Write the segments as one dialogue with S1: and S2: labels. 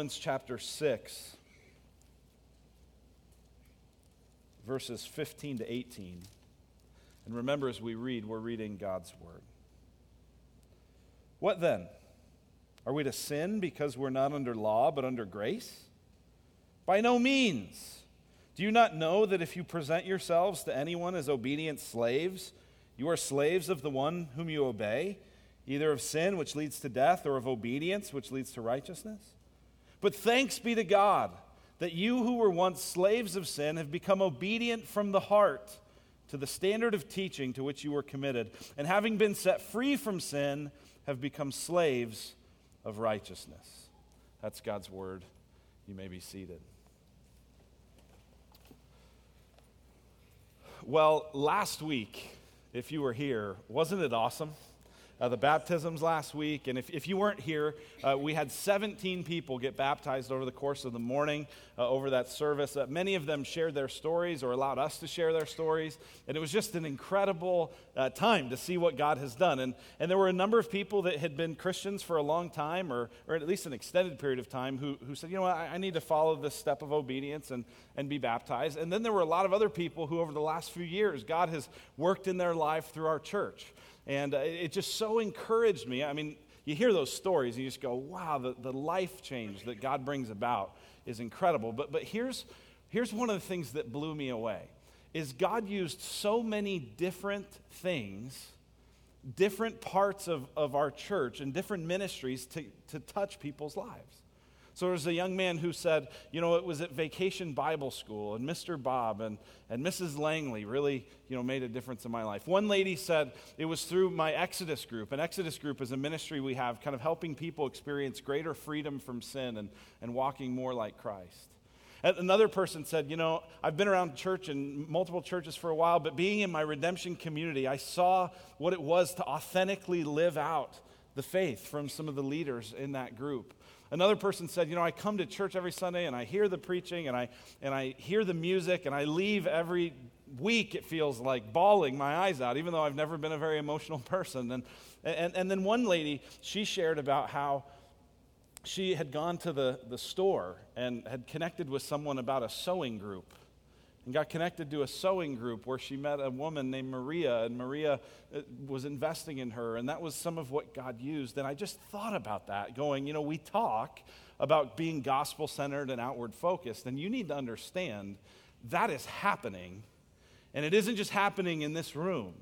S1: Romans chapter 6, verses 15 to 18. And remember, as we read, we're reading God's word. What then? Are we to sin because we're not under law but under grace? By no means. Do you not know that if you present yourselves to anyone as obedient slaves, you are slaves of the one whom you obey, either of sin, which leads to death, or of obedience, which leads to righteousness? But thanks be to God that you who were once slaves of sin have become obedient from the heart to the standard of teaching to which you were committed, and having been set free from sin, have become slaves of righteousness. That's God's word. You may be seated. Well, last week, if you were here, wasn't it awesome? Uh, the baptisms last week. And if, if you weren't here, uh, we had 17 people get baptized over the course of the morning uh, over that service. Uh, many of them shared their stories or allowed us to share their stories. And it was just an incredible uh, time to see what God has done. And, and there were a number of people that had been Christians for a long time, or, or at least an extended period of time, who, who said, you know what, I, I need to follow this step of obedience and, and be baptized. And then there were a lot of other people who, over the last few years, God has worked in their life through our church. And uh, it just so encouraged me. I mean, you hear those stories and you just go, wow, the, the life change that God brings about is incredible. But, but here's, here's one of the things that blew me away is God used so many different things, different parts of, of our church and different ministries to, to touch people's lives. So there was a young man who said, you know, it was at Vacation Bible School, and Mr. Bob and, and Mrs. Langley really, you know, made a difference in my life. One lady said it was through my Exodus group. An Exodus group is a ministry we have kind of helping people experience greater freedom from sin and, and walking more like Christ. Another person said, You know, I've been around church and multiple churches for a while, but being in my redemption community, I saw what it was to authentically live out the faith from some of the leaders in that group. Another person said, You know, I come to church every Sunday and I hear the preaching and I, and I hear the music and I leave every week, it feels like, bawling my eyes out, even though I've never been a very emotional person. And, and, and then one lady, she shared about how she had gone to the, the store and had connected with someone about a sewing group and got connected to a sewing group where she met a woman named Maria, and Maria uh, was investing in her, and that was some of what God used. And I just thought about that, going, you know, we talk about being gospel centered and outward focused, and you need to understand that is happening, and it isn't just happening in this room,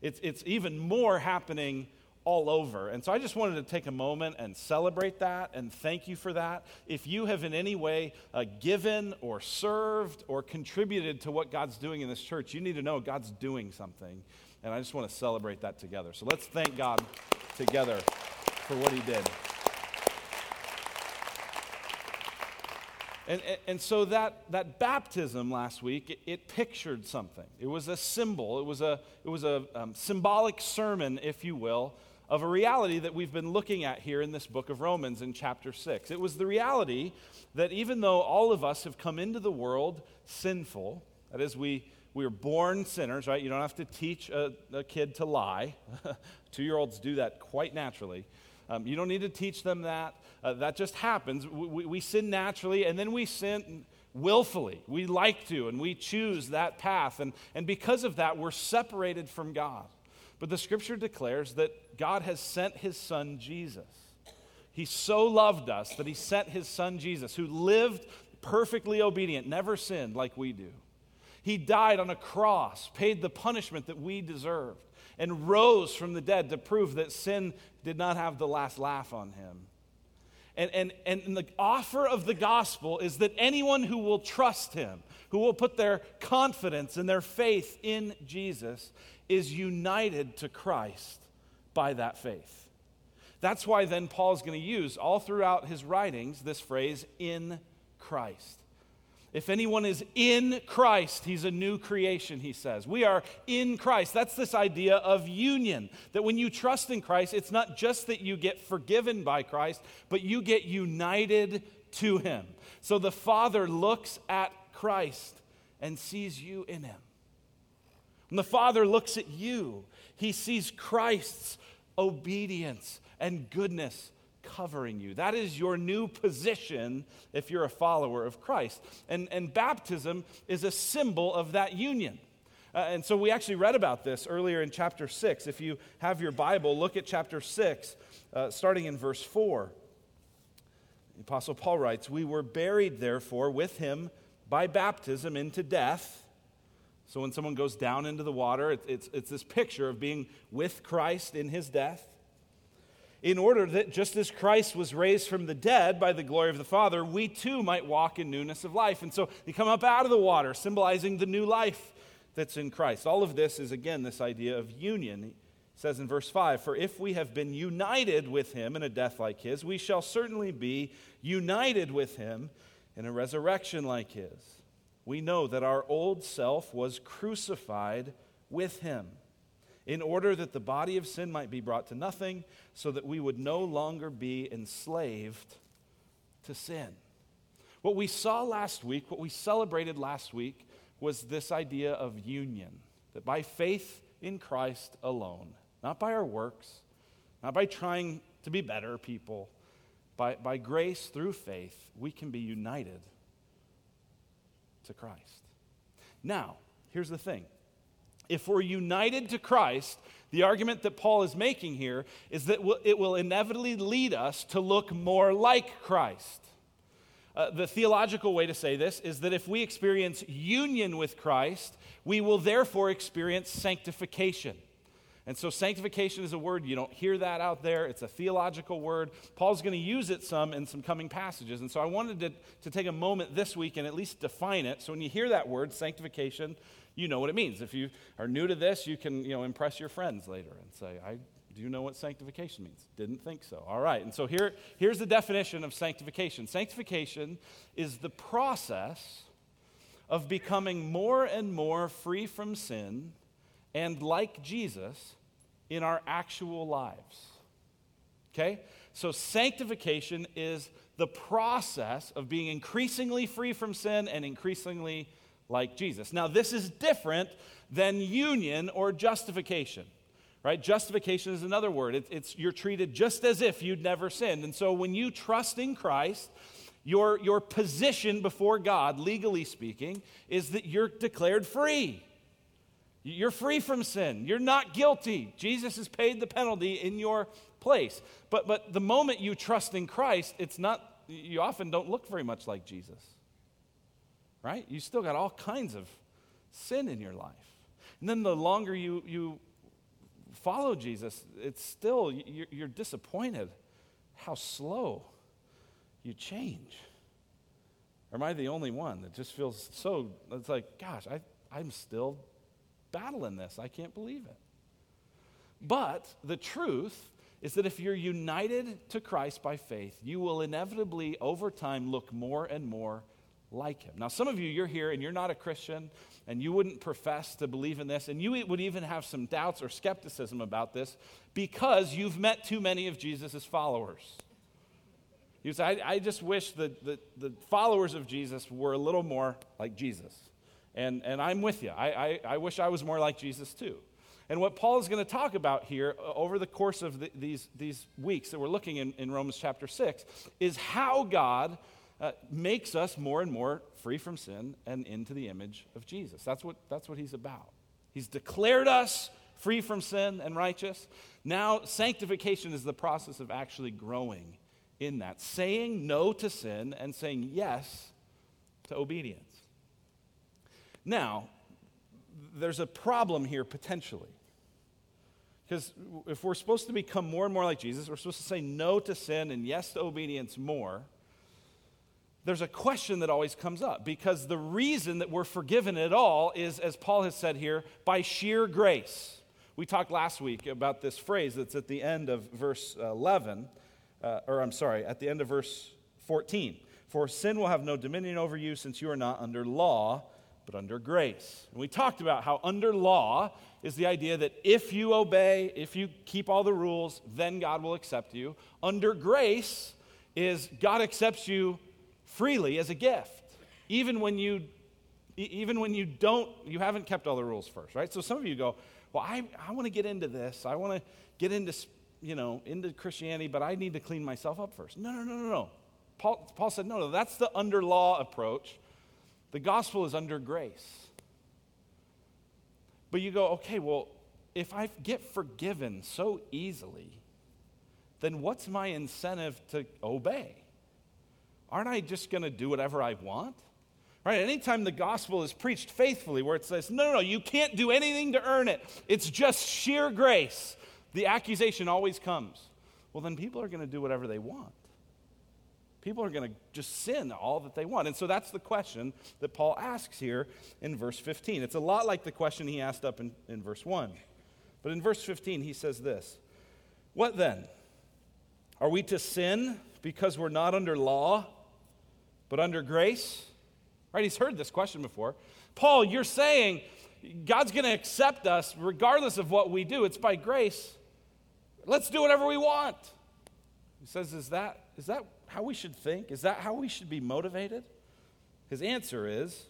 S1: it's, it's even more happening all over. And so I just wanted to take a moment and celebrate that and thank you for that. If you have in any way uh, given or served or contributed to what God's doing in this church, you need to know God's doing something. And I just want to celebrate that together. So let's thank God together for what He did. And, and, so that, that baptism last week, it, it, pictured something. It was a symbol, it was a, it was a um, symbolic sermon, if you will, of a reality that we've been looking at here in this book of Romans in chapter 6. It was the reality that even though all of us have come into the world sinful, that is, we, we are born sinners, right? You don't have to teach a, a kid to lie. Two year olds do that quite naturally. Um, you don't need to teach them that. Uh, that just happens. We, we, we sin naturally, and then we sin willfully. We like to, and we choose that path. And, and because of that, we're separated from God. But the scripture declares that God has sent his son Jesus. He so loved us that he sent his son Jesus, who lived perfectly obedient, never sinned like we do. He died on a cross, paid the punishment that we deserved, and rose from the dead to prove that sin did not have the last laugh on him. And, and, and the offer of the gospel is that anyone who will trust him, who will put their confidence and their faith in Jesus, is united to Christ by that faith. That's why then Paul's going to use all throughout his writings this phrase, in Christ. If anyone is in Christ, he's a new creation, he says. We are in Christ. That's this idea of union. That when you trust in Christ, it's not just that you get forgiven by Christ, but you get united to him. So the Father looks at Christ and sees you in him. When the Father looks at you, he sees Christ's obedience and goodness covering you. That is your new position if you're a follower of Christ. And, and baptism is a symbol of that union. Uh, and so we actually read about this earlier in chapter 6. If you have your Bible, look at chapter 6, uh, starting in verse 4. The Apostle Paul writes, We were buried, therefore, with him by baptism into death. So when someone goes down into the water, it's, it's, it's this picture of being with Christ in his death in order that just as Christ was raised from the dead by the glory of the Father, we too might walk in newness of life. And so they come up out of the water, symbolizing the new life that's in Christ. All of this is, again, this idea of union. He says in verse 5 For if we have been united with him in a death like his, we shall certainly be united with him in a resurrection like his. We know that our old self was crucified with him in order that the body of sin might be brought to nothing, so that we would no longer be enslaved to sin. What we saw last week, what we celebrated last week, was this idea of union. That by faith in Christ alone, not by our works, not by trying to be better people, by, by grace through faith, we can be united to Christ. Now, here's the thing if we're united to Christ, the argument that Paul is making here is that it will inevitably lead us to look more like Christ. Uh, the theological way to say this is that if we experience union with Christ, we will therefore experience sanctification. And so, sanctification is a word, you don't hear that out there. It's a theological word. Paul's going to use it some in some coming passages. And so, I wanted to, to take a moment this week and at least define it. So, when you hear that word, sanctification, you know what it means. If you are new to this, you can you know, impress your friends later and say, I do you know what sanctification means? Didn't think so. All right. And so here, here's the definition of sanctification sanctification is the process of becoming more and more free from sin and like Jesus in our actual lives. Okay? So sanctification is the process of being increasingly free from sin and increasingly like Jesus. Now, this is different than union or justification. Right? Justification is another word. It, it's you're treated just as if you'd never sinned. And so when you trust in Christ, your, your position before God, legally speaking, is that you're declared free. You're free from sin. You're not guilty. Jesus has paid the penalty in your place. But, but the moment you trust in Christ, it's not, you often don't look very much like Jesus right? You still got all kinds of sin in your life. And then the longer you, you follow Jesus, it's still, you're, you're disappointed how slow you change. Or am I the only one that just feels so, it's like, gosh, I, I'm still battling this. I can't believe it. But the truth is that if you're united to Christ by faith, you will inevitably, over time, look more and more like him. Now, some of you, you're here and you're not a Christian and you wouldn't profess to believe in this, and you would even have some doubts or skepticism about this because you've met too many of Jesus' followers. You say, I, I just wish that the, the followers of Jesus were a little more like Jesus. And, and I'm with you. I, I, I wish I was more like Jesus too. And what Paul is going to talk about here uh, over the course of the, these, these weeks that we're looking in, in Romans chapter 6 is how God uh, makes us more and more free from sin and into the image of Jesus. That's what, that's what he's about. He's declared us free from sin and righteous. Now, sanctification is the process of actually growing in that, saying no to sin and saying yes to obedience. Now, there's a problem here potentially. Because if we're supposed to become more and more like Jesus, we're supposed to say no to sin and yes to obedience more there's a question that always comes up because the reason that we're forgiven at all is, as Paul has said here, by sheer grace. We talked last week about this phrase that's at the end of verse 11, uh, or I'm sorry, at the end of verse 14. For sin will have no dominion over you since you are not under law, but under grace. And we talked about how under law is the idea that if you obey, if you keep all the rules, then God will accept you. Under grace is God accepts you freely as a gift, even when you even when you don't you haven't kept all the rules first right so some of you go well i, I want to get into this i want to get into you know, into Christianity, but I need to clean myself up first. No, no, no, no, no. Paul, Paul said, no, no, that's the under law approach. The gospel is under grace. But you go, okay, well, if I get forgiven so easily, then what's my incentive to obey? Aren't I just going to do whatever I want? Right? Anytime the gospel is preached faithfully, where it says, no, no, no, you can't do anything to earn it, it's just sheer grace, the accusation always comes. Well, then people are going to do whatever they want. People are going to just sin all that they want. And so that's the question that Paul asks here in verse 15. It's a lot like the question he asked up in, in verse 1. But in verse 15, he says this What then? Are we to sin because we're not under law, but under grace? Right? He's heard this question before. Paul, you're saying God's going to accept us regardless of what we do. It's by grace. Let's do whatever we want. He says, Is that, is that how we should think? Is that how we should be motivated? His answer is,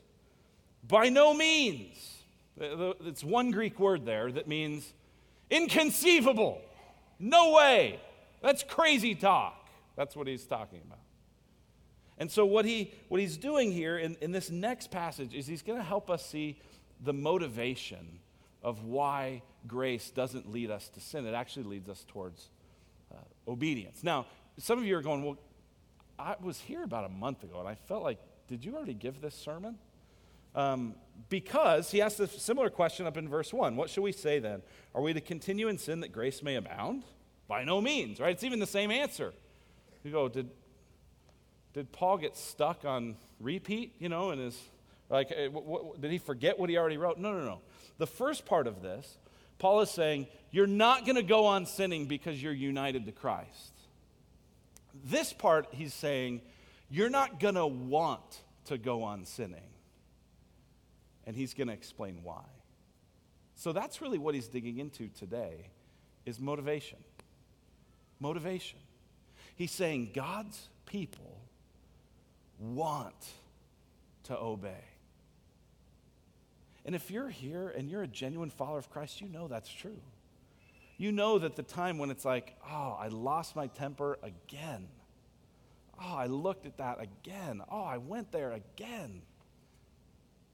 S1: By no means. It's one Greek word there that means inconceivable. No way. That's crazy talk. That's what he's talking about. And so, what, he, what he's doing here in, in this next passage is he's going to help us see the motivation of why grace doesn't lead us to sin. It actually leads us towards uh, obedience. Now, some of you are going, Well, I was here about a month ago, and I felt like, did you already give this sermon? Um, because he asked a similar question up in verse 1. What should we say then? Are we to continue in sin that grace may abound? By no means, right? It's even the same answer. You go, did, did Paul get stuck on repeat, you know, and his, like, eh, did he forget what he already wrote? No, no, no. The first part of this, Paul is saying, you're not going to go on sinning because you're united to Christ. This part, he's saying, you're not going to want to go on sinning. And he's going to explain why. So that's really what he's digging into today is motivation. Motivation. He's saying God's people want to obey. And if you're here and you're a genuine follower of Christ, you know that's true. You know that the time when it's like, oh, I lost my temper again. Oh, I looked at that again. Oh, I went there again.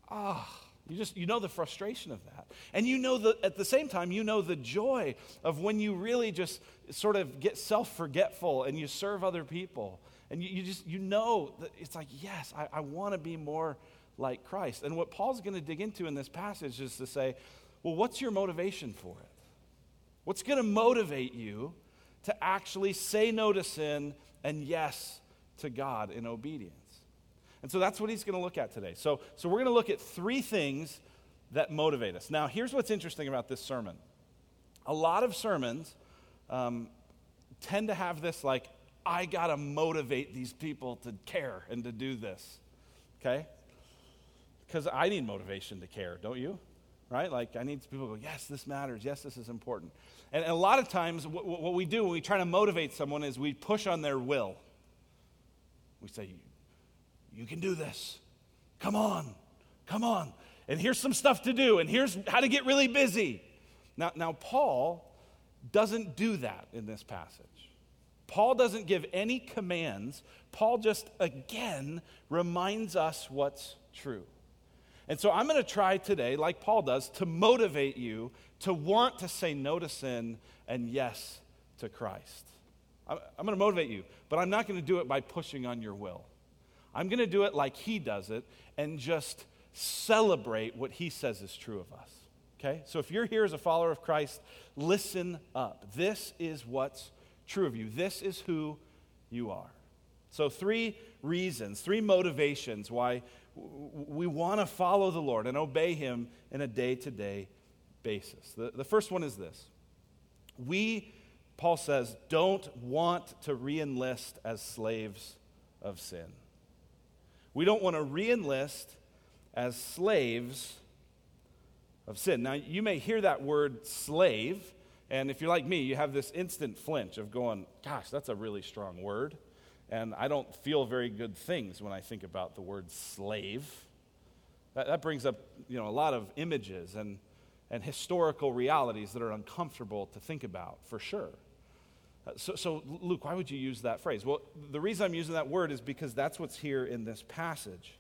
S1: Ah, oh, you just you know the frustration of that. And you know the at the same time you know the joy of when you really just sort of get self-forgetful and you serve other people. And you, you just you know that it's like, yes, I, I want to be more like Christ. And what Paul's going to dig into in this passage is to say, well, what's your motivation for it? What's going to motivate you to actually say no to sin and yes to God in obedience? And so that's what he's going to look at today. So, so we're going to look at three things that motivate us. Now, here's what's interesting about this sermon a lot of sermons um, tend to have this like, I got to motivate these people to care and to do this. Okay? Because I need motivation to care, don't you? Right? Like, I need people to go, yes, this matters. Yes, this is important. And, and a lot of times, what, what, we do when we try to motivate someone is we push on their will. We say, you can do this. Come on. Come on. And here's some stuff to do, and here's how to get really busy. Now, now Paul doesn't do that in this passage. Paul doesn't give any commands. Paul just, again, reminds us what's true. And so I'm going to try today, like Paul does, to motivate you to want to say no to sin and yes to Christ. I'm, going to motivate you, but I'm not going to do it by pushing on your will. I'm going to do it like he does it and just celebrate what he says is true of us. Okay? So if you're here as a follower of Christ, listen up. This is what's true of you, this is who you are. So, three reasons, three motivations why we want to follow the Lord and obey Him in a day to day basis. The, the first one is this We, Paul says, don't want to re enlist as slaves of sin. We don't want to re enlist as slaves of sin. Now, you may hear that word slave, and if you're like me, you have this instant flinch of going, gosh, that's a really strong word. And I don't feel very good things when I think about the word slave. That, that brings up you know, a lot of images and, and historical realities that are uncomfortable to think about, for sure. Uh, so, so, Luke, why would you use that phrase? Well, the reason I'm using that word is because that's what's here in this passage.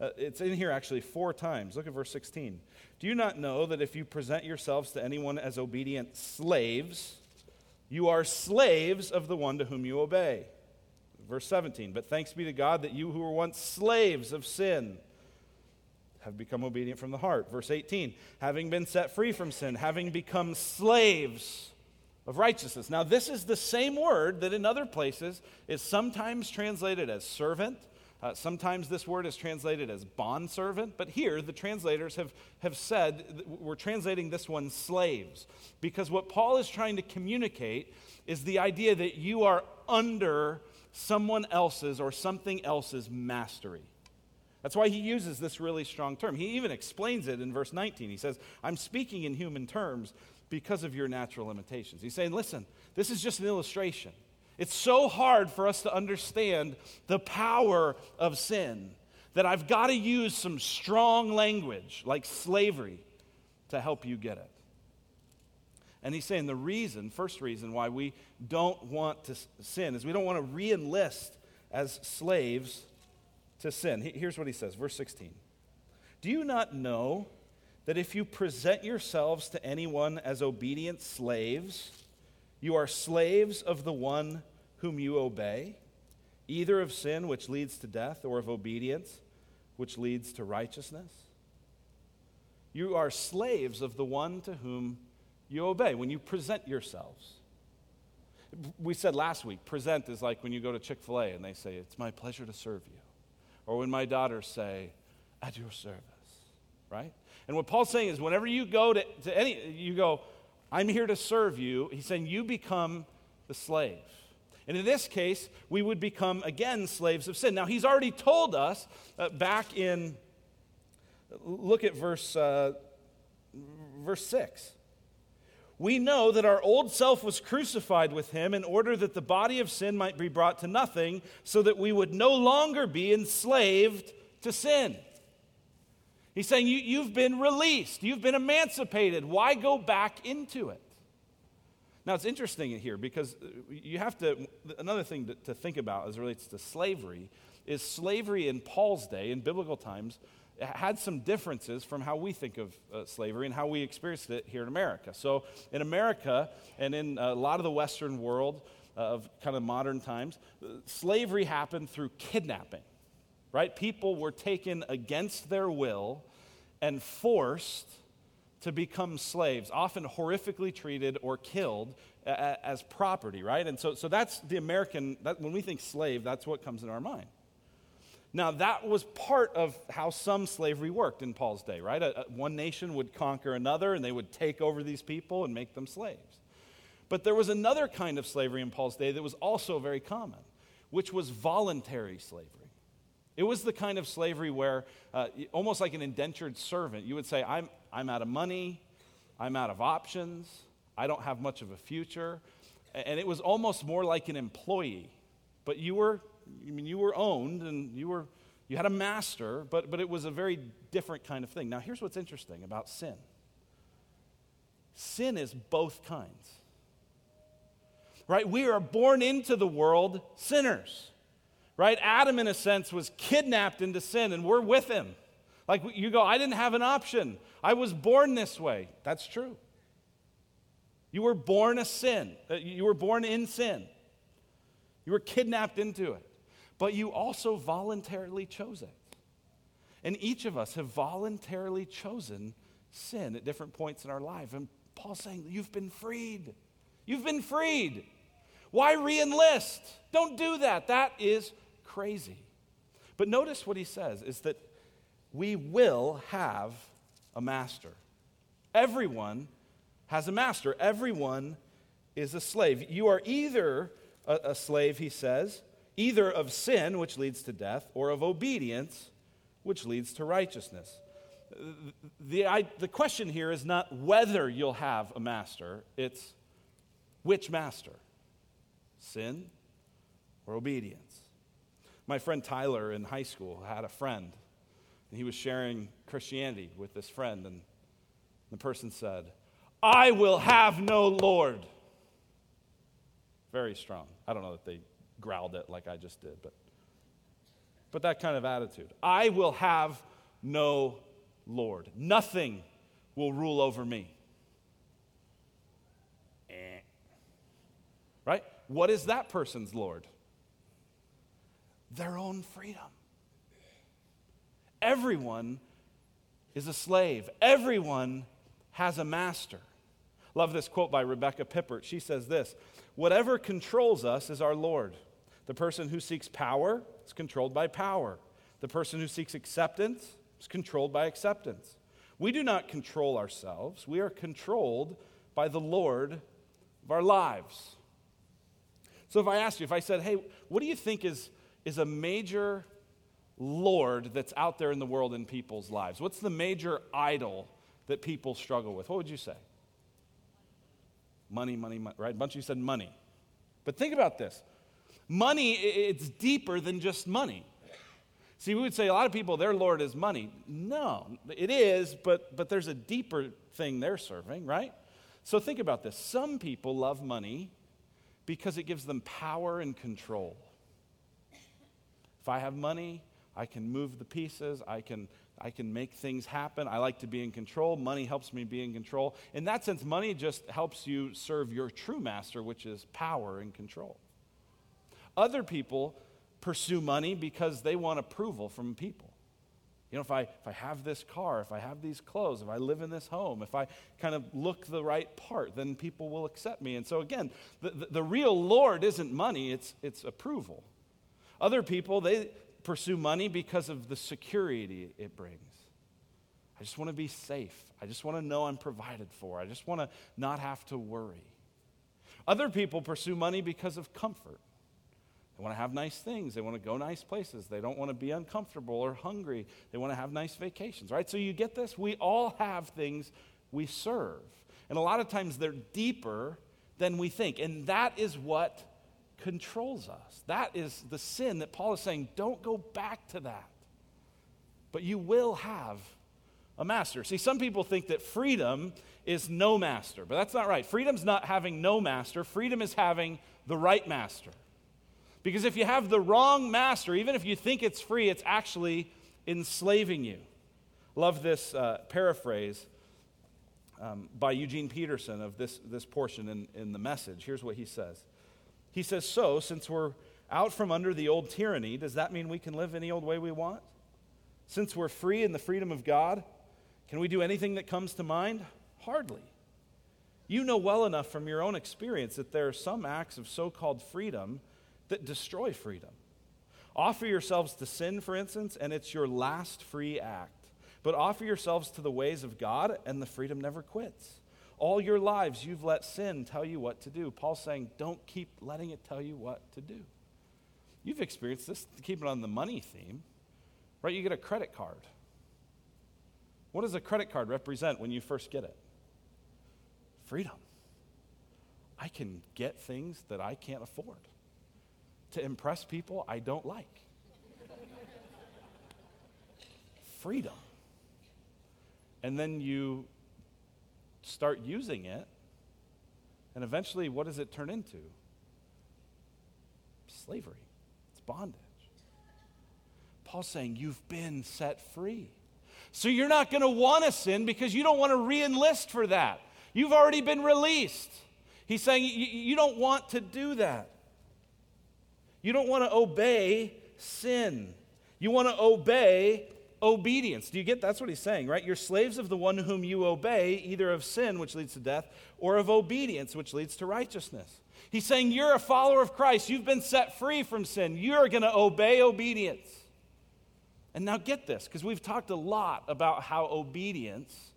S1: Uh, it's in here actually four times. Look at verse 16. Do you not know that if you present yourselves to anyone as obedient slaves, you are slaves of the one to whom you obey? Verse 17. But thanks be to God that you who were once slaves of sin, have become obedient from the heart. Verse 18, having been set free from sin, having become slaves of righteousness. Now, this is the same word that in other places is sometimes translated as servant. Uh, sometimes this word is translated as bondservant, but here the translators have, have said we're translating this one slaves. Because what Paul is trying to communicate is the idea that you are under someone else's or something else's mastery. That's why he uses this really strong term. He even explains it in verse 19. He says, I'm speaking in human terms because of your natural limitations. He's saying, listen, this is just an illustration. It's so hard for us to understand the power of sin that I've got to use some strong language like slavery to help you get it. And he's saying the reason, first reason why we don't want to sin is we don't want to re enlist as slaves to sin. Here's what he says, verse 16. Do you not know that if you present yourselves to anyone as obedient slaves, you are slaves of the one whom you obey, either of sin, which leads to death, or of obedience, which leads to righteousness? You are slaves of the one to whom you obey when you present yourselves. We said last week, present is like when you go to Chick fil A and they say, It's my pleasure to serve you. Or when my daughters say, at your service, right? And what Paul's saying is whenever you go to, to any, you go, I'm here to serve you, he's saying you become the slave. And in this case, we would become again slaves of sin. Now, he's already told us uh, back in, look at verse, uh, verse 6 we know that our old self was crucified with him in order that the body of sin might be brought to nothing, so that we would no longer be enslaved to sin. He's saying, you, have been released, you've been emancipated. Why go back into it? Now, it's interesting here because uh, you have to, another thing to, to think about as relates to slavery is slavery in Paul's day, in biblical times, had some differences from how we think of uh, slavery and how we experienced it here in America. So, in America and in a lot of the Western world uh, of kind of modern times, uh, slavery happened through kidnapping, right? People were taken against their will and forced to become slaves, often horrifically treated or killed as property, right? And so, so that's the American, that, when we think slave, that's what comes in our mind. Now, that was part of how some slavery worked in Paul's day, right? A, a, one nation would conquer another and they would take over these people and make them slaves. But there was another kind of slavery in Paul's day that was also very common, which was voluntary slavery. It was the kind of slavery where, uh, almost like an indentured servant, you would say, I'm, I'm out of money, I'm out of options, I don't have much of a future. And it was almost more like an employee. But you were I mean, you were owned and you were you had a master, but, but it was a very different kind of thing. Now, here's what's interesting about sin sin is both kinds. Right? We are born into the world sinners. Right? Adam, in a sense, was kidnapped into sin, and we're with him. Like you go, I didn't have an option. I was born this way. That's true. You were born a sin. Uh, you were born in sin. You were kidnapped into it but you also voluntarily chose it. And each of us have voluntarily chosen sin at different points in our life. And Paul's saying, You've been freed. You've been freed. Why re enlist? Don't do that. That is crazy. But notice what he says is that we will have a master. Everyone has a master, everyone is a slave. You are either a, a slave, he says, either of sin, which leads to death, or of obedience, which leads to righteousness. The, I, the question here is not whether you'll have a master, it's which master? Sin or obedience? My friend Tyler in high school had a friend, and he was sharing Christianity with this friend, and the person said, I will have no Lord. Very strong. I don't know that they growled it like I just did, but, but that kind of attitude. I will have no Lord. Nothing will rule over me. Eh. Right? What is that person's Lord? Their own freedom. Everyone is a slave, everyone has a master. Love this quote by Rebecca Pippert. She says this Whatever controls us is our Lord. The person who seeks power is controlled by power. The person who seeks acceptance is controlled by acceptance. We do not control ourselves, we are controlled by the Lord of our lives. So if I asked you, if I said, hey, what do you think is, is a major Lord that's out there in the world in people's lives? What's the major idol that people struggle with? What would you say? Money, money, money, right? A bunch of you said money. But think about this money, it's deeper than just money. See, we would say a lot of people, their Lord is money. No, it is, but, but there's a deeper thing they're serving, right? So think about this. Some people love money because it gives them power and control. If I have money, I can move the pieces, I can, I can make things happen. I like to be in control. Money helps me be in control. In that sense, money just helps you serve your true master, which is power and control. Other people pursue money because they want approval from people. You know, if I, if I have this car, if I have these clothes, if I live in this home, if I kind of look the right part, then people will accept me. And so, again, the, the, the real Lord isn't money, it's, it's approval. Other people, they pursue money because of the security it brings. I just want to be safe. I just want to know I'm provided for. I just want to not have to worry. Other people pursue money because of comfort. Want to have nice things. They want to go nice places. They don't want to be uncomfortable or hungry. They want to have nice vacations, right? So you get this? We all have things we serve. And a lot of times they're deeper than we think. And that is what controls us. That is the sin that Paul is saying, don't go back to that. But you will have a master. See, some people think that freedom is no master, but that's not right. Freedom's not having no master, freedom is having the right master. Because if you have the wrong master, even if you think it's free, it's actually enslaving you. Love this uh, paraphrase um, by Eugene Peterson of this, this portion in, in the message. Here's what he says He says, So, since we're out from under the old tyranny, does that mean we can live any old way we want? Since we're free in the freedom of God, can we do anything that comes to mind? Hardly. You know well enough from your own experience that there are some acts of so called freedom that destroy freedom. Offer yourselves to sin, for instance, and it's your last free act. But offer yourselves to the ways of God, and the freedom never quits. All your lives, you've let sin tell you what to do. Paul's saying, don't keep letting it tell you what to do. You've experienced this, keep it on the money theme, right? You get a credit card. What does a credit card represent when you first get it? Freedom. I can get things that I can't afford to impress people I don't like. Freedom. And then you start using it, and eventually, what does it turn into? Slavery, it's bondage. Paul's saying, You've been set free. So you're not going to want to sin because you don't want to re enlist for that. You've already been released. He's saying you don't want to do that. You don't want to obey sin. You want to obey obedience. Do you get that's what he's saying, right? You're slaves of the one whom you obey, either of sin, which leads to death, or of obedience, which leads to righteousness. He's saying you're a follower of Christ. You've been set free from sin. You're going to obey obedience. And now get this, because we've talked a lot about how obedience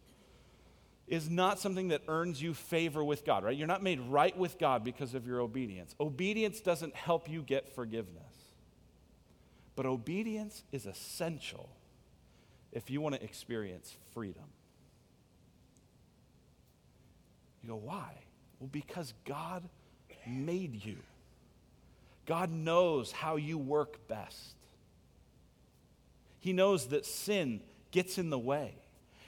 S1: is not something that earns you favor with God, right? You're not made right with God because of your obedience. Obedience doesn't help you get forgiveness. But obedience is essential if you want to experience freedom. You go, why? Well, because God made you. God knows how you work best. He knows that sin gets in the way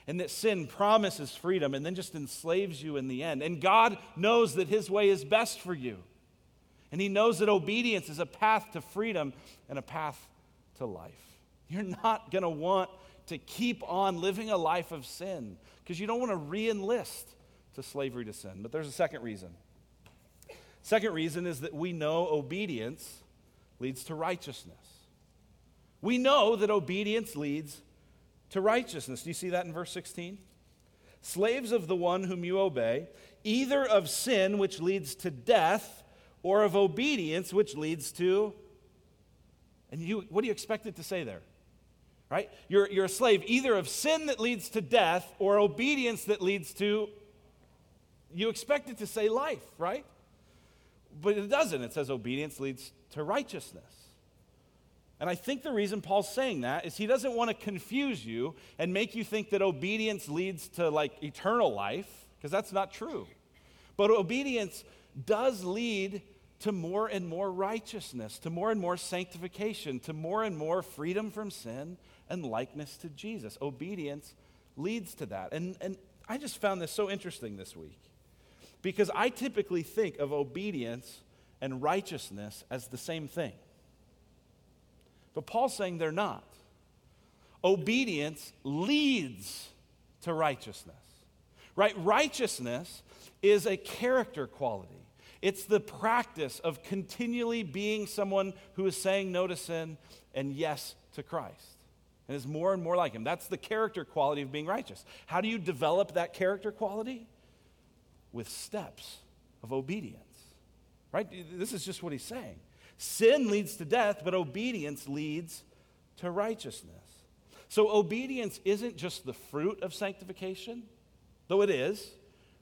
S1: and that sin promises freedom and then just enslaves you in the end. And God knows that His way is best for you. And he knows that obedience is a path to freedom and a path to life. You're not going to want to keep on living a life of sin because you don't want to re enlist to slavery to sin. But there's a second reason. Second reason is that we know obedience leads to righteousness. We know that obedience leads to righteousness. Do you see that in verse 16? Slaves of the one whom you obey, either of sin, which leads to death, or of obedience, which leads to. And you, what do you expect it to say there? Right? You're, you're a slave either of sin that leads to death or obedience that leads to. You expect it to say life, right? But it doesn't. It says obedience leads to righteousness. And I think the reason Paul's saying that is he doesn't want to confuse you and make you think that obedience leads to like eternal life, because that's not true. But obedience does lead to more and more righteousness, to more and more sanctification, to more and more freedom from sin and likeness to Jesus. Obedience leads to that. And, and I just found this so interesting this week because I typically think of obedience and righteousness as the same thing. But Paul's saying they're not. Obedience leads to righteousness. Right? Righteousness is a character quality. It's the practice of continually being someone who is saying no to sin and yes to Christ. And is more and more like him. That's the character quality of being righteous. How do you develop that character quality? With steps of obedience. Right? This is just what he's saying. Sin leads to death, but obedience leads to righteousness. So obedience isn't just the fruit of sanctification, though it is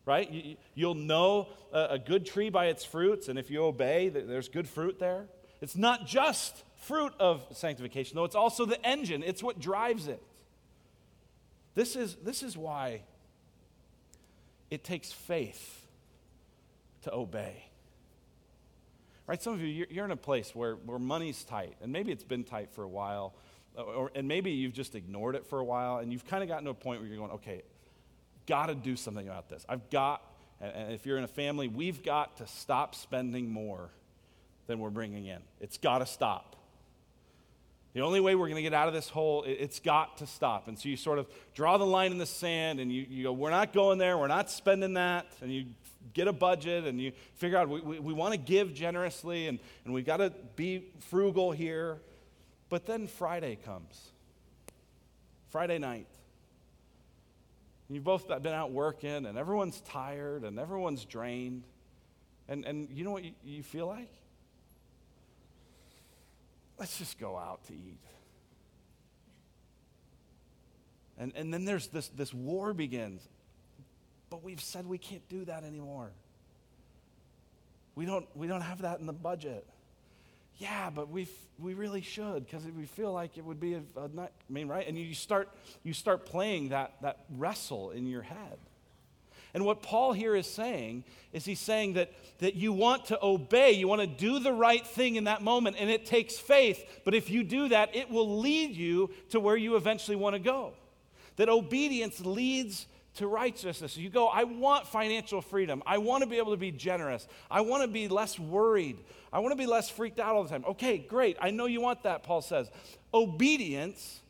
S1: right? You, will know a, good tree by its fruits, and if you obey, there's good fruit there. It's not just fruit of sanctification, though, it's also the engine, it's what drives it. This is, this is why it takes faith to obey. Right? Some of you, you're in a place where, where money's tight, and maybe it's been tight for a while, uh, or, and maybe you've just ignored it for a while, and you've kind of gotten to a point where you're going, okay, got to do something about this. I've got, and if you're in a family, we've got to stop spending more than we're bringing in. It's got to stop. The only way we're going to get out of this hole, it's got to stop. And so you sort of draw the line in the sand and you, you go, we're not going there, we're not spending that. And you get a budget and you figure out we, we, we want to give generously and, and we've got to be frugal here. But then Friday comes. Friday night. You've both been out working, and everyone's tired, and everyone's drained. And, and you know what you, you feel like? Let's just go out to eat. And, and then there's this, this war begins. But we've said we can't do that anymore. We don't, we don't have that in the budget yeah, but we we really should because we feel like it would be a, a I mean, right? And you start you start playing that that wrestle in your head. And what Paul here is saying is he's saying that, that you want to obey, you want to do the right thing in that moment, and it takes faith. But if you do that, it will lead you to where you eventually want to go. That obedience leads to righteousness. You go, I want financial freedom. I want to be able to be generous. I want to be less worried. I want to be less freaked out all the time. Okay, great. I know you want that, Paul says. Obedience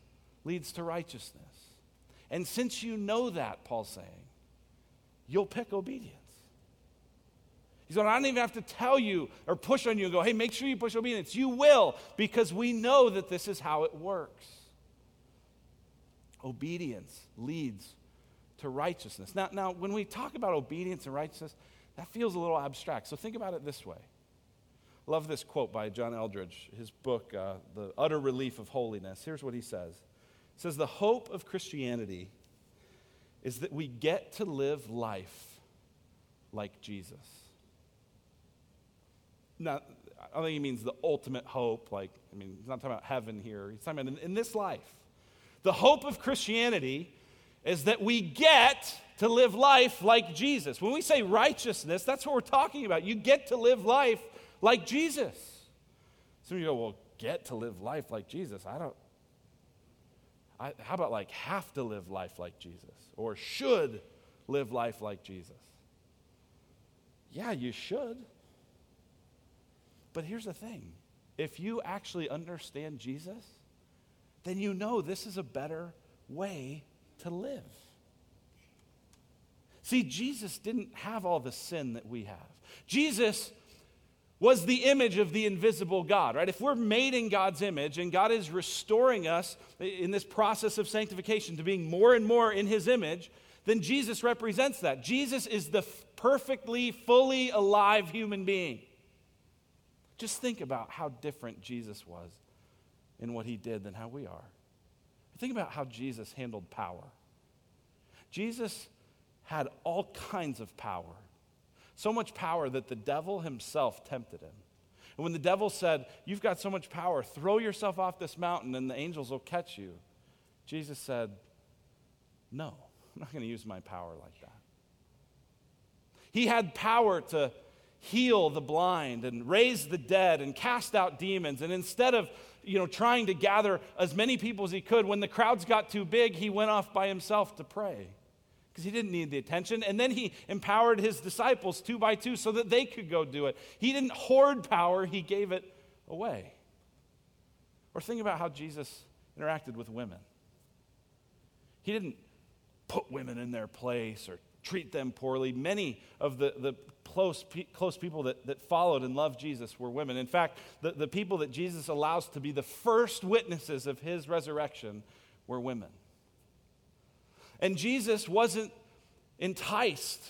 S1: leads to righteousness. And since you know that, Paul's saying, you'll pick obedience. He's going, I don't even have to tell you or push on you and go, hey, make sure you push obedience. You will, because we know that this is how it works. Obedience leads to righteousness. Now, now, when we talk about obedience and righteousness, that feels a little abstract. So think about it this way. Love this quote by John Eldredge, his book, uh, The Utter Relief of Holiness. Here's what he says He says, The hope of Christianity is that we get to live life like Jesus. Now, I don't think he means the ultimate hope, like, I mean, he's not talking about heaven here. He's talking about in, in this life. The hope of Christianity is that we get to live life like Jesus. When we say righteousness, that's what we're talking about. You get to live life like Jesus. Some of you go, well, get to live life like Jesus. I don't. I, how about like have to live life like Jesus or should live life like Jesus? Yeah, you should. But here's the thing if you actually understand Jesus, then you know this is a better way to live. See, Jesus didn't have all the sin that we have. Jesus was the image of the invisible God, right? If we're made in God's image and God is restoring us in this process of sanctification to being more and more in his image, then Jesus represents that. Jesus is the perfectly, fully alive human being. Just think about how different Jesus was in what he did than how we are. Think about how Jesus handled power. Jesus had all kinds of power, so much power that the devil himself tempted him. And when the devil said, You've got so much power, throw yourself off this mountain and the angels will catch you, Jesus said, No, I'm not going to use my power like that. He had power to heal the blind and raise the dead and cast out demons. And instead of you know, trying to gather as many people as he could, when the crowds got too big, he went off by himself to pray because he didn't need the attention. And then he empowered his disciples two by two so that they could go do it. He didn't hoard power, he gave it away. Or think about how Jesus interacted with women. He didn't put women in their place or treat them poorly. Many of the, the close, close people that, that followed and loved Jesus were women. In fact, the, the people that Jesus allows to be the first witnesses of his resurrection were women. And Jesus wasn't enticed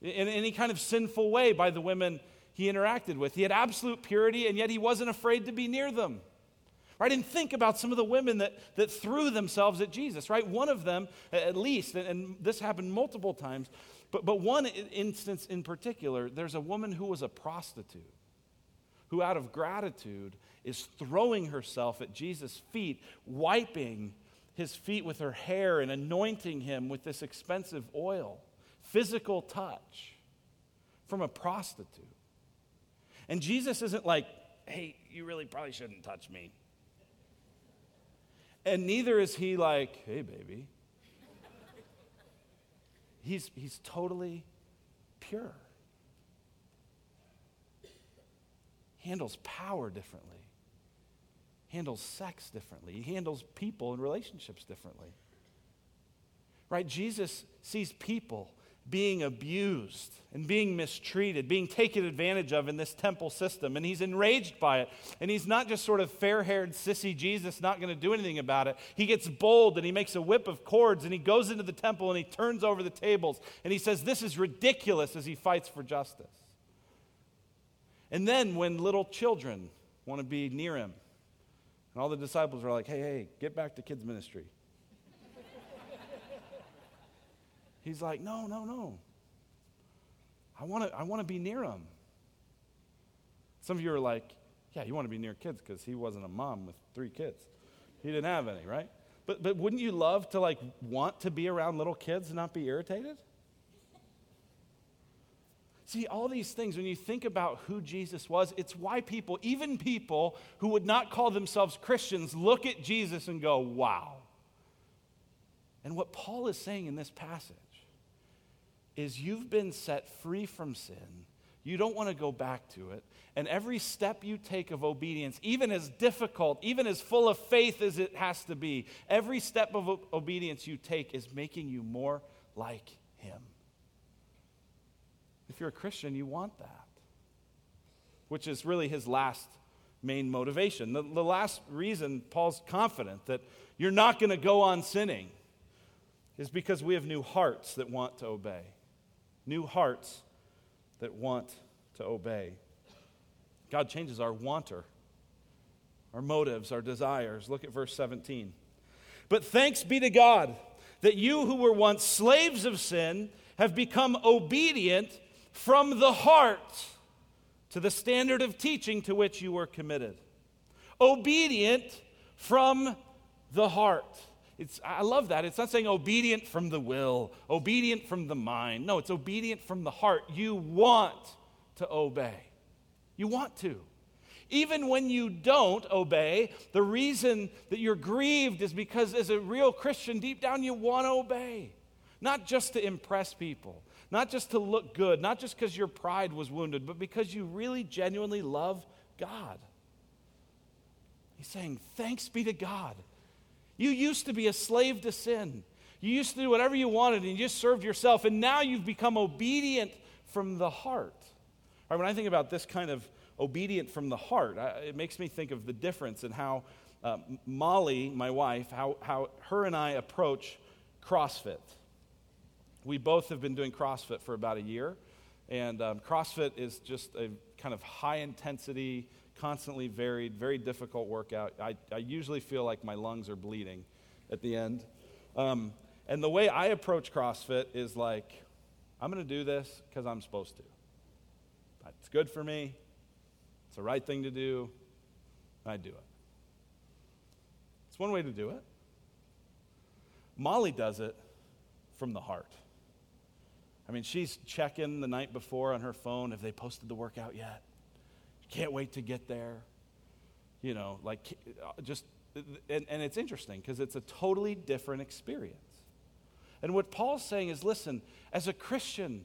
S1: in any kind of sinful way by the women he interacted with. He had absolute purity, and yet he wasn't afraid to be near them. Right? And think about some of the women that, that threw themselves at Jesus, right? One of them, at least, and, and this happened multiple times, but, but one instance in particular, there's a woman who was a prostitute who, out of gratitude, is throwing herself at Jesus' feet, wiping his feet with her hair and anointing him with this expensive oil. Physical touch from a prostitute. And Jesus isn't like, hey, you really probably shouldn't touch me. And neither is he like, hey, baby. He's, he's totally pure. Handles power differently, handles sex differently, he handles people and relationships differently. Right? Jesus sees people being abused and being mistreated, being taken advantage of in this temple system. And he's enraged by it. And he's not just sort of fair haired, sissy Jesus, not going to do anything about it. He gets bold and he makes a whip of cords and he goes into the temple and he turns over the tables and he says, This is ridiculous as he fights for justice. And then when little children want to be near him, and all the disciples are like, Hey, hey, get back to kids' ministry. He's like, no, no, no. I want to I wanna be near him. Some of you are like, yeah, you want to be near kids because he wasn't a mom with three kids. He didn't have any, right? But, but wouldn't you love to like want to be around little kids and not be irritated? See, all these things, when you think about who Jesus was, it's why people, even people who would not call themselves Christians, look at Jesus and go, wow. And what Paul is saying in this passage is you've been set free from sin. You don't want to go back to it. And every step you take of obedience, even as difficult, even as full of faith as it has to be, every step of obedience you take is making you more like Him. If you're a Christian, you want that, which is really his last main motivation. The, the last reason Paul's confident that you're not going to go on sinning is because we have new hearts that want to obey new hearts that want to obey. God changes our wanter, our motives, our desires. Look at verse 17. But thanks be to God that you who were once slaves of sin have become obedient from the heart to the standard of teaching to which you were committed. Obedient from the heart. It's, I love that. It's not saying obedient from the will, obedient from the mind. No, it's obedient from the heart. You want to obey. You want to. Even when you don't obey, the reason that you're grieved is because, as a real Christian, deep down you want to obey. Not just to impress people, not just to look good, not just because your pride was wounded, but because you really genuinely love God. He's saying, Thanks be to God. You used to be a slave to sin. You used to do whatever you wanted and you just served yourself, and now you've become obedient from the heart. Right, when I think about this kind of obedient from the heart, I, it makes me think of the difference in how uh, Molly, my wife, how, how her and I approach CrossFit. We both have been doing CrossFit for about a year, and um, CrossFit is just a kind of high intensity, constantly varied, very difficult workout. I, I usually feel like my lungs are bleeding at the end. Um, and the way I approach CrossFit is like, I'm going to do this because I'm supposed to. It's good for me, it's the right thing to do, I do it. It's one way to do it. Molly does it from the heart. I mean, she's checking the night before on her phone have they posted the workout yet? Can't wait to get there. You know, like just, and, and it's interesting because it's a totally different experience. And what Paul's saying is listen, as a Christian,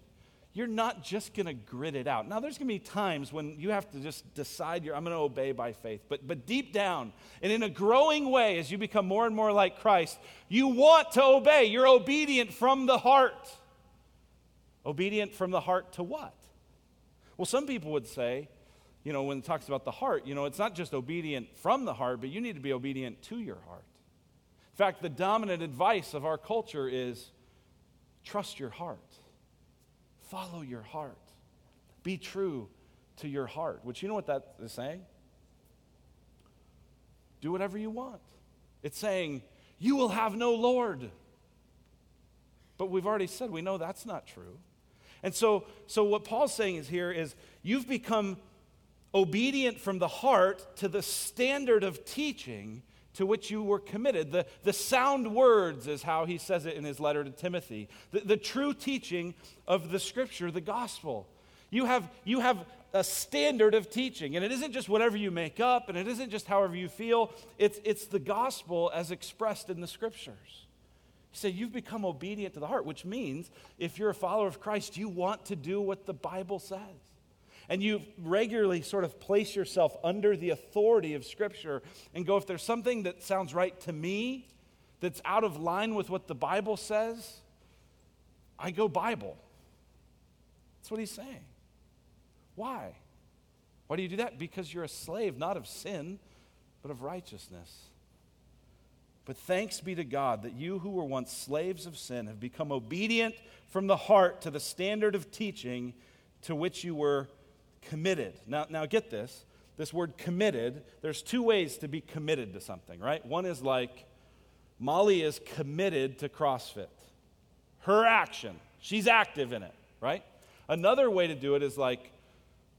S1: you're not just going to grit it out. Now, there's going to be times when you have to just decide you're, I'm going to obey by faith. But, but deep down, and in a growing way, as you become more and more like Christ, you want to obey. You're obedient from the heart. Obedient from the heart to what? Well, some people would say, you know, when it talks about the heart, you know, it's not just obedient from the heart, but you need to be obedient to your heart. In fact, the dominant advice of our culture is trust your heart. Follow your heart. Be true to your heart. Which you know what that is saying? Do whatever you want. It's saying, you will have no Lord. But we've already said we know that's not true. And so, so what Paul's saying is here is you've become obedient from the heart to the standard of teaching to which you were committed. The, the sound words is how he says it in his letter to Timothy. The, the true teaching of the scripture, the gospel. You have, you have a standard of teaching, and it isn't just whatever you make up, and it isn't just however you feel. It's, it's the gospel as expressed in the scriptures. He said, You've become obedient to the heart, which means if you're a follower of Christ, you want to do what the Bible says and you regularly sort of place yourself under the authority of Scripture and go, if there's something that sounds right to me, that's out of line with what the Bible says, I go Bible. That's what he's saying. Why? Why do you do that? Because you're a slave, not of sin, but of righteousness. But thanks be to God that you who were once slaves of sin have become obedient from the heart to the standard of teaching to which you were committed. Now, now get this. This word committed, there's two ways to be committed to something, right? One is like Molly is committed to CrossFit. Her action, she's active in it, right? Another way to do it is like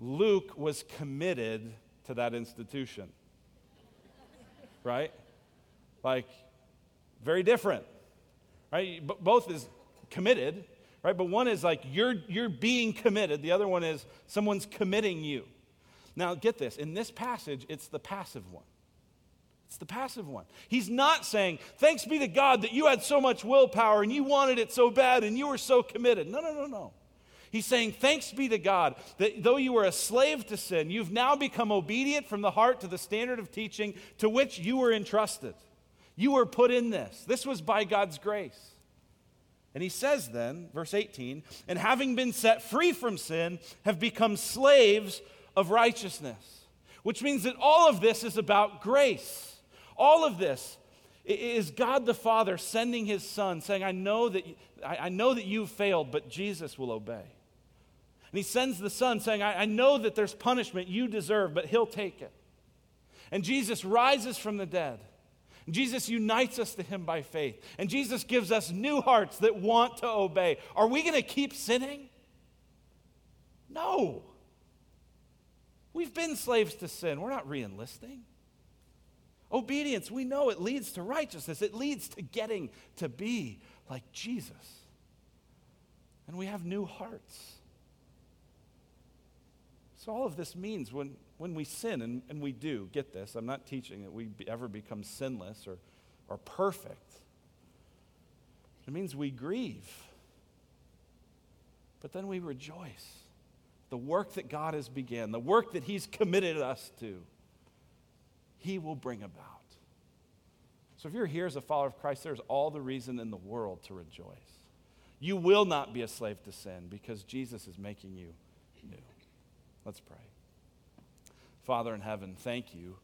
S1: Luke was committed to that institution, right? Like, very different, right? Both is committed, right? But one is like you're, you're being committed, the other one is someone's committing you. Now, get this in this passage, it's the passive one. It's the passive one. He's not saying, Thanks be to God that you had so much willpower and you wanted it so bad and you were so committed. No, no, no, no. He's saying, Thanks be to God that though you were a slave to sin, you've now become obedient from the heart to the standard of teaching to which you were entrusted. You were put in this. This was by God's grace. And he says then, verse 18, and having been set free from sin, have become slaves of righteousness. Which means that all of this is about grace. All of this is God the Father sending his Son, saying, I know that, I know that you've failed, but Jesus will obey. And he sends the Son, saying, I, I know that there's punishment you deserve, but he'll take it. And Jesus rises from the dead. Jesus unites us to him by faith. And Jesus gives us new hearts that want to obey. Are we going to keep sinning? No. We've been slaves to sin. We're not re enlisting. Obedience, we know it leads to righteousness, it leads to getting to be like Jesus. And we have new hearts. So, all of this means when when we sin, and, and we do, get this, I'm not teaching that we ever become sinless or, or perfect. It means we grieve. But then we rejoice. the work that God has begun, the work that He's committed us to, He will bring about. So if you're here as a follower of Christ, there's all the reason in the world to rejoice. You will not be a slave to sin because Jesus is making you new. Let's pray. Father in heaven, thank you